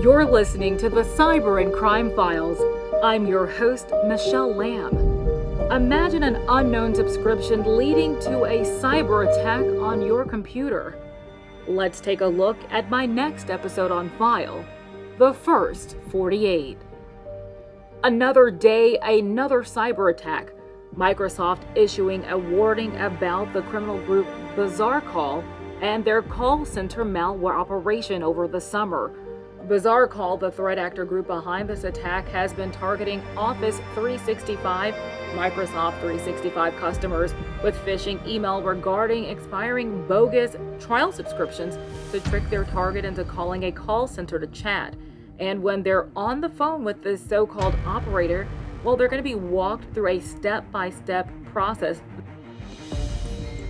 You're listening to the Cyber and Crime Files. I'm your host, Michelle Lamb. Imagine an unknown subscription leading to a cyber attack on your computer. Let's take a look at my next episode on file The First 48. Another day, another cyber attack. Microsoft issuing a warning about the criminal group Bazaarcall and their call center malware operation over the summer. Bazaarcall, the threat actor group behind this attack, has been targeting Office 365, Microsoft 365 customers with phishing email regarding expiring bogus trial subscriptions to trick their target into calling a call center to chat. And when they're on the phone with this so called operator, well, they're going to be walked through a step by step process.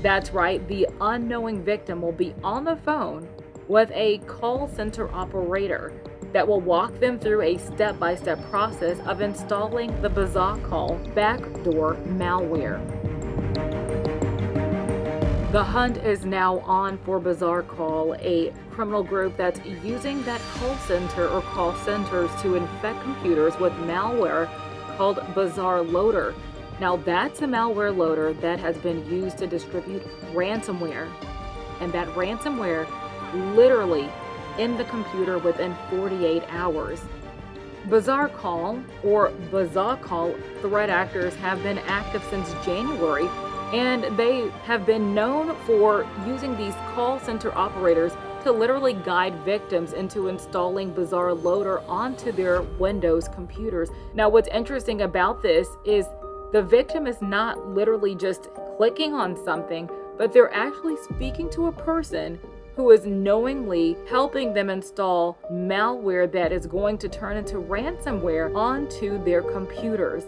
That's right, the unknowing victim will be on the phone with a call center operator that will walk them through a step by step process of installing the Bazaarcall backdoor malware. The hunt is now on for Bazaarcall, a criminal group that's using that call center or call centers to infect computers with malware called Bazaar Loader. Now, that's a malware loader that has been used to distribute ransomware. And that ransomware literally in the computer within 48 hours. Bizarre Bazaarcall or Bizarre Bazaarcall threat actors have been active since January and they have been known for using these call center operators to literally guide victims into installing Bazaar Loader onto their Windows computers. Now, what's interesting about this is the victim is not literally just clicking on something, but they're actually speaking to a person who is knowingly helping them install malware that is going to turn into ransomware onto their computers.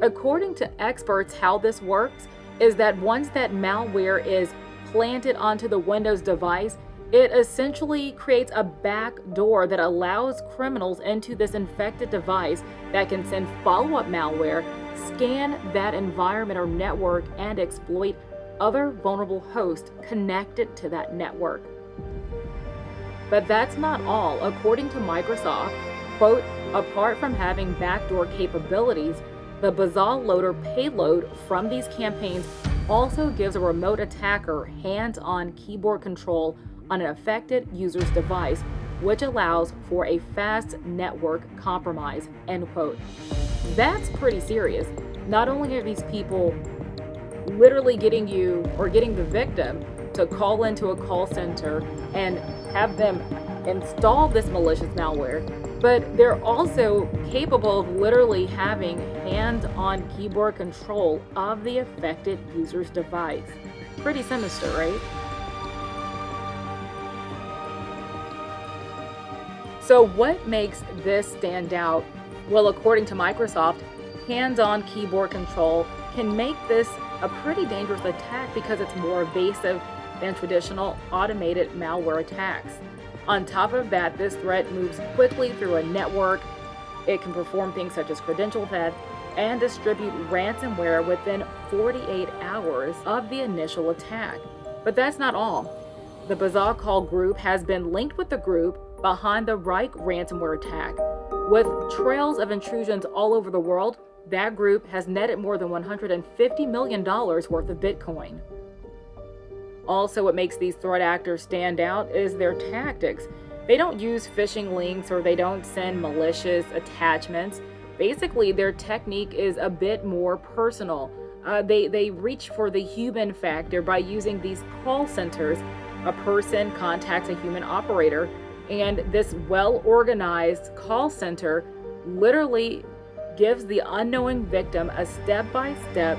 According to experts, how this works is that once that malware is planted onto the Windows device, it essentially creates a back door that allows criminals into this infected device that can send follow up malware, scan that environment or network, and exploit other vulnerable hosts connected to that network. But that's not all. According to Microsoft, quote, apart from having backdoor capabilities, the Bazaar Loader payload from these campaigns also gives a remote attacker hands on keyboard control on an affected user's device, which allows for a fast network compromise. End quote. That's pretty serious. Not only are these people literally getting you or getting the victim to call into a call center and have them install this malicious malware, but they're also capable of literally having hands on keyboard control of the affected user's device. Pretty sinister, right? So, what makes this stand out? Well, according to Microsoft, hands on keyboard control can make this a pretty dangerous attack because it's more evasive than traditional automated malware attacks. On top of that, this threat moves quickly through a network. It can perform things such as credential theft and distribute ransomware within 48 hours of the initial attack. But that's not all. The Bazaarcall group has been linked with the group behind the Ryuk ransomware attack. With trails of intrusions all over the world, that group has netted more than $150 million worth of Bitcoin. Also, what makes these threat actors stand out is their tactics. They don't use phishing links or they don't send malicious attachments. Basically, their technique is a bit more personal. Uh, they, they reach for the human factor by using these call centers. A person contacts a human operator, and this well organized call center literally gives the unknowing victim a step by step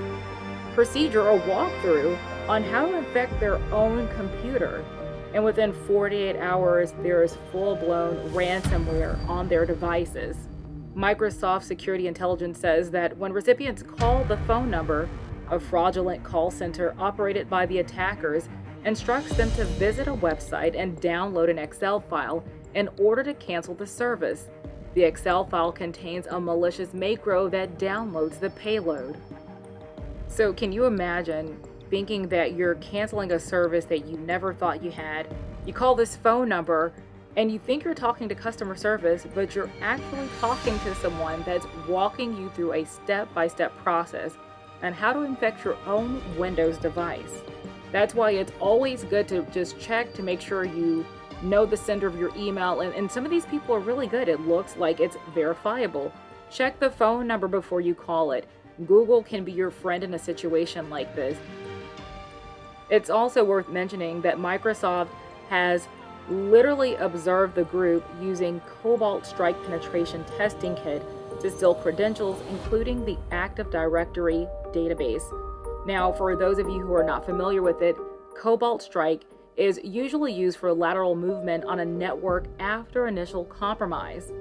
procedure or walkthrough on how to infect their own computer. And within 48 hours, there is full blown ransomware on their devices. Microsoft Security Intelligence says that when recipients call the phone number, a fraudulent call center operated by the attackers instructs them to visit a website and download an Excel file in order to cancel the service. The Excel file contains a malicious macro that downloads the payload. So, can you imagine thinking that you're canceling a service that you never thought you had? You call this phone number and you think you're talking to customer service, but you're actually talking to someone that's walking you through a step by step process on how to infect your own Windows device. That's why it's always good to just check to make sure you know the sender of your email. And, and some of these people are really good. It looks like it's verifiable. Check the phone number before you call it. Google can be your friend in a situation like this. It's also worth mentioning that Microsoft has literally observed the group using Cobalt Strike penetration testing kit to steal credentials, including the Active Directory database. Now, for those of you who are not familiar with it, Cobalt Strike is usually used for lateral movement on a network after initial compromise.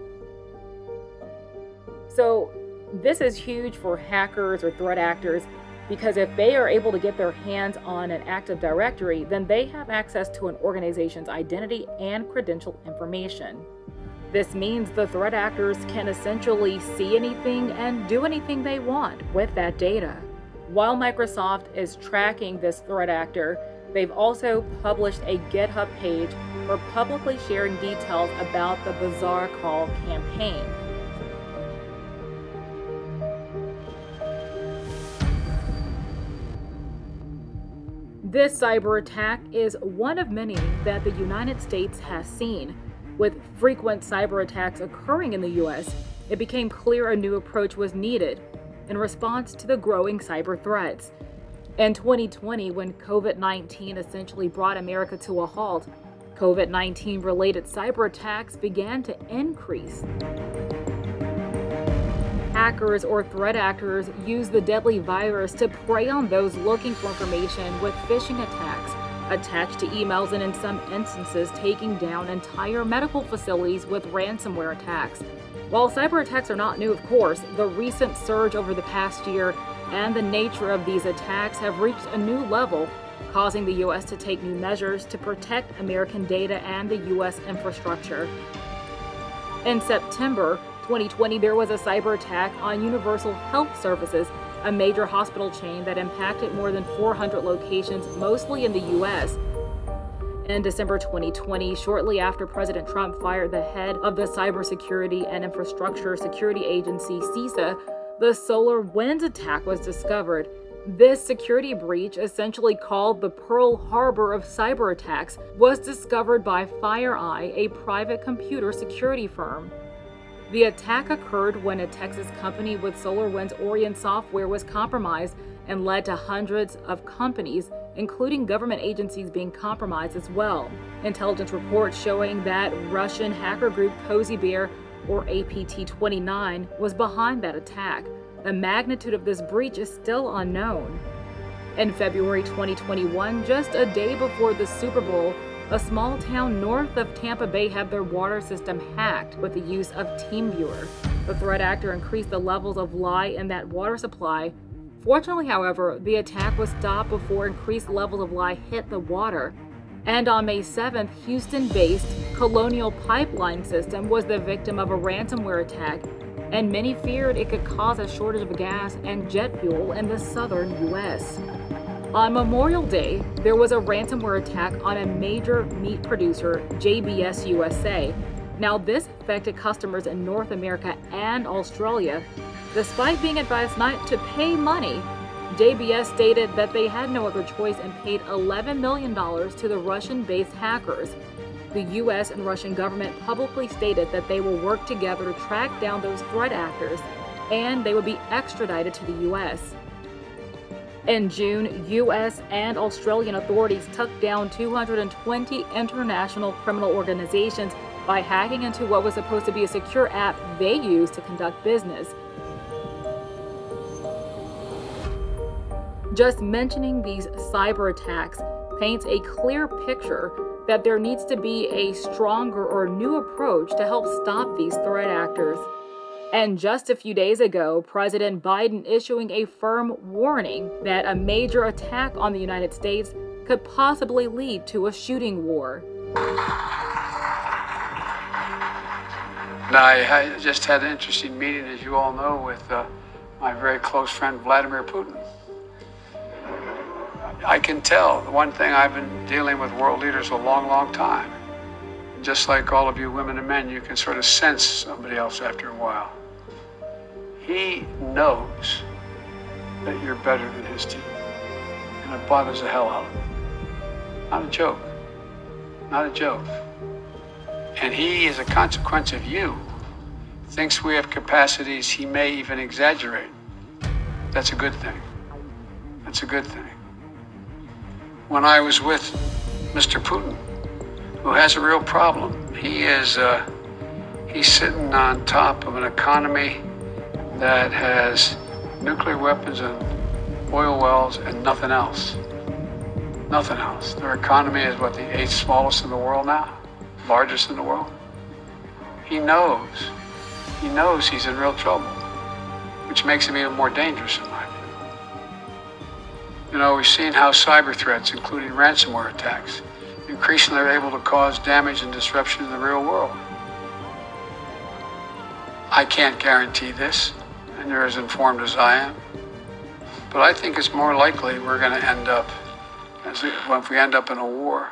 So, this is huge for hackers or threat actors because if they are able to get their hands on an Active Directory, then they have access to an organization's identity and credential information. This means the threat actors can essentially see anything and do anything they want with that data. While Microsoft is tracking this threat actor, they've also published a GitHub page for publicly sharing details about the Bazaar Call campaign. This cyber attack is one of many that the United States has seen. With frequent cyber attacks occurring in the US, it became clear a new approach was needed in response to the growing cyber threats. In 2020, when COVID 19 essentially brought America to a halt, COVID 19 related cyber attacks began to increase. Hackers or threat actors use the deadly virus to prey on those looking for information with phishing attacks attached to emails and in some instances taking down entire medical facilities with ransomware attacks. While cyber attacks are not new, of course, the recent surge over the past year and the nature of these attacks have reached a new level, causing the U.S. to take new measures to protect American data and the U.S. infrastructure. In September 2020, there was a cyber attack on Universal Health Services, a major hospital chain that impacted more than 400 locations, mostly in the U.S. In December 2020, shortly after President Trump fired the head of the Cybersecurity and Infrastructure Security Agency, CISA, the Solar SolarWinds attack was discovered. This security breach, essentially called the Pearl Harbor of cyber attacks, was discovered by FireEye, a private computer security firm. The attack occurred when a Texas company with SolarWinds Orion software was compromised and led to hundreds of companies, including government agencies, being compromised as well. Intelligence reports showing that Russian hacker group Cozy Bear, or APT 29, was behind that attack. The magnitude of this breach is still unknown. In February 2021, just a day before the Super Bowl, a small town north of Tampa Bay had their water system hacked with the use of TeamViewer. The threat actor increased the levels of lye in that water supply. Fortunately, however, the attack was stopped before increased levels of lye hit the water. And on May 7th, Houston based Colonial Pipeline System was the victim of a ransomware attack, and many feared it could cause a shortage of gas and jet fuel in the southern U.S. On Memorial Day, there was a ransomware attack on a major meat producer, JBS USA. Now, this affected customers in North America and Australia. Despite being advised not to pay money, JBS stated that they had no other choice and paid $11 million to the Russian based hackers. The US and Russian government publicly stated that they will work together to track down those threat actors and they would be extradited to the US. In June, U.S. and Australian authorities took down 220 international criminal organizations by hacking into what was supposed to be a secure app they used to conduct business. Just mentioning these cyber attacks paints a clear picture that there needs to be a stronger or new approach to help stop these threat actors. And just a few days ago, President Biden issuing a firm warning that a major attack on the United States could possibly lead to a shooting war. Now, I just had an interesting meeting, as you all know, with uh, my very close friend Vladimir Putin. I can tell the one thing I've been dealing with world leaders a long, long time just like all of you women and men, you can sort of sense somebody else after a while. He knows that you're better than his team. And it bothers the hell out of him. Not a joke. Not a joke. And he, as a consequence of you, thinks we have capacities he may even exaggerate. That's a good thing. That's a good thing. When I was with Mr. Putin, who has a real problem, he is uh, he's sitting on top of an economy that has nuclear weapons and oil wells and nothing else. Nothing else. Their economy is what the eighth smallest in the world now, largest in the world. He knows. He knows he's in real trouble, which makes him even more dangerous. You know, we've seen how cyber threats, including ransomware attacks, increasingly are able to cause damage and disruption in the real world. I can't guarantee this, and you're as informed as I am. But I think it's more likely we're going to end up, as if we end up in a war,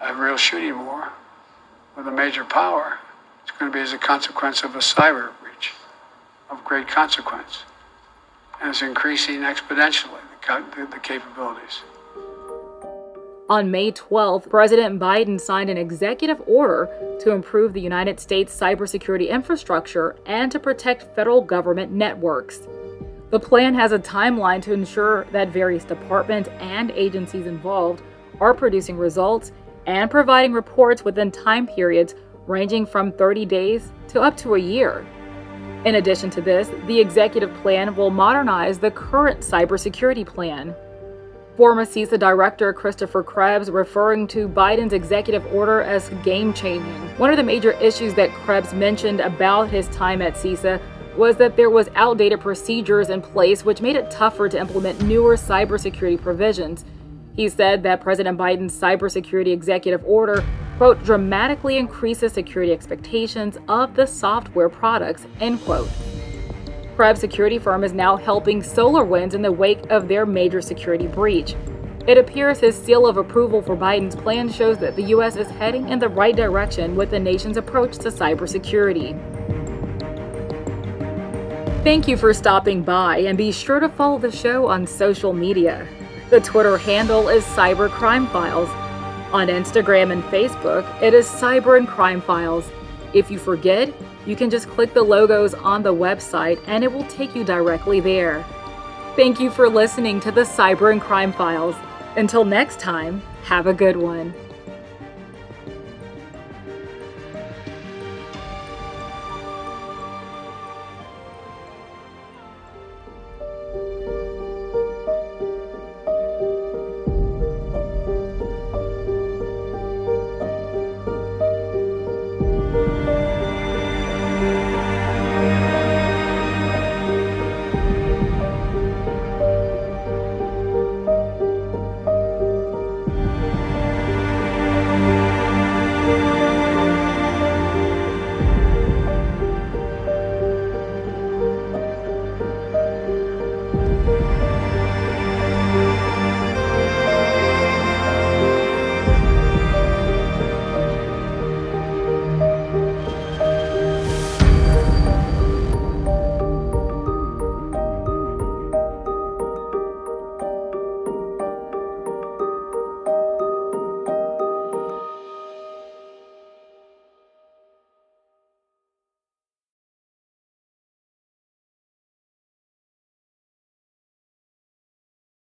a real shooting war with a major power, it's going to be as a consequence of a cyber breach of great consequence. And it's increasing exponentially, the, the capabilities. On May 12th, President Biden signed an executive order to improve the United States cybersecurity infrastructure and to protect federal government networks. The plan has a timeline to ensure that various departments and agencies involved are producing results and providing reports within time periods ranging from 30 days to up to a year. In addition to this, the executive plan will modernize the current cybersecurity plan. Former CISA Director Christopher Krebs referring to Biden's executive order as game changing. One of the major issues that Krebs mentioned about his time at CISA was that there was outdated procedures in place which made it tougher to implement newer cybersecurity provisions. He said that President Biden's cybersecurity executive order, quote, dramatically increases security expectations of the software products, end quote. Krebs security firm is now helping SolarWinds in the wake of their major security breach. It appears his seal of approval for Biden's plan shows that the U.S. is heading in the right direction with the nation's approach to cybersecurity. Thank you for stopping by, and be sure to follow the show on social media. The Twitter handle is Cyber Crime Files. On Instagram and Facebook, it is Cyber and Crime Files. If you forget, you can just click the logos on the website and it will take you directly there. Thank you for listening to the Cyber and Crime Files. Until next time, have a good one.